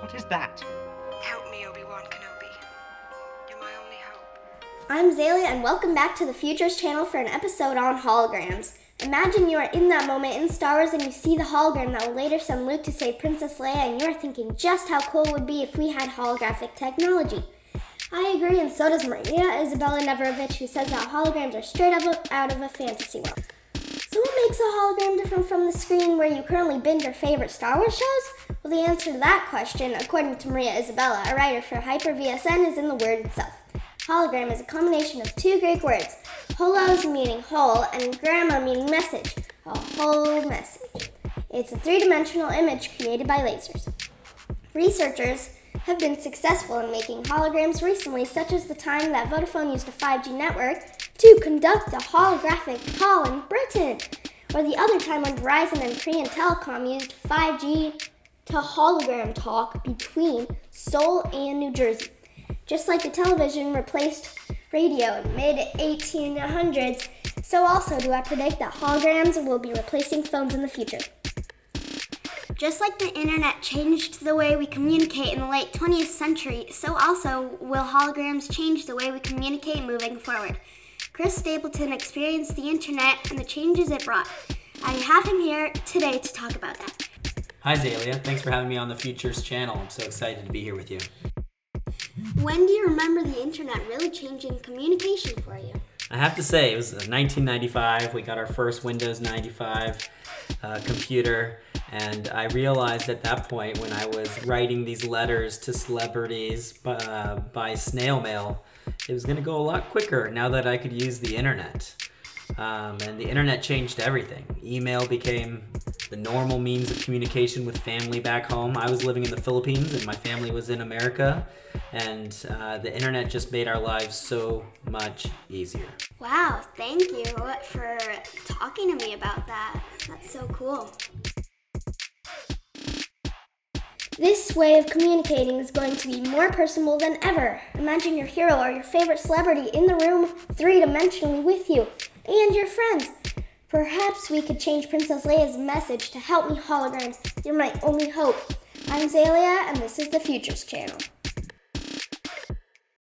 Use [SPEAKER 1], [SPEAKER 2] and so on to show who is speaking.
[SPEAKER 1] What is that?
[SPEAKER 2] Help me, Obi-Wan Kenobi. You're my only hope.
[SPEAKER 3] I'm Zalea, and welcome back to the Futures channel for an episode on holograms. Imagine you are in that moment in Star Wars and you see the hologram that will later send Luke to save Princess Leia, and you're thinking just how cool it would be if we had holographic technology. I agree, and so does Maria Isabella Neverovich, who says that holograms are straight up out of a fantasy world. So, what makes a hologram different from the screen where you currently binge your favorite Star Wars shows? Well, the answer to that question, according to Maria Isabella, a writer for HyperVSN, is in the word itself. Hologram is a combination of two Greek words, holos meaning whole and gramma meaning message, a whole message. It's a three dimensional image created by lasers. Researchers have been successful in making holograms recently, such as the time that Vodafone used a 5G network to conduct a holographic call in Britain, or the other time when Verizon and Korean Telecom used 5G to hologram talk between Seoul and New Jersey. Just like the television replaced radio in mid 1800s, so also do I predict that holograms will be replacing phones in the future. Just like the internet changed the way we communicate in the late 20th century, so also will holograms change the way we communicate moving forward. Chris Stapleton experienced the internet and the changes it brought. I have him here today to talk about that.
[SPEAKER 4] Hi, Zalea. Thanks for having me on the Futures channel. I'm so excited to be here with you.
[SPEAKER 3] When do you remember the internet really changing communication for you?
[SPEAKER 4] I have to say, it was 1995. We got our first Windows 95 uh, computer, and I realized at that point when I was writing these letters to celebrities uh, by snail mail, it was going to go a lot quicker now that I could use the internet. Um, and the internet changed everything. Email became the normal means of communication with family back home. I was living in the Philippines and my family was in America, and uh, the internet just made our lives so much easier.
[SPEAKER 3] Wow, thank you for talking to me about that. That's so cool. This way of communicating is going to be more personal than ever. Imagine your hero or your favorite celebrity in the room three dimensionally with you and your friends. Perhaps we could change Princess Leia's message to help me holograms. You're my only hope. I'm Zalea, and this is the Futures Channel.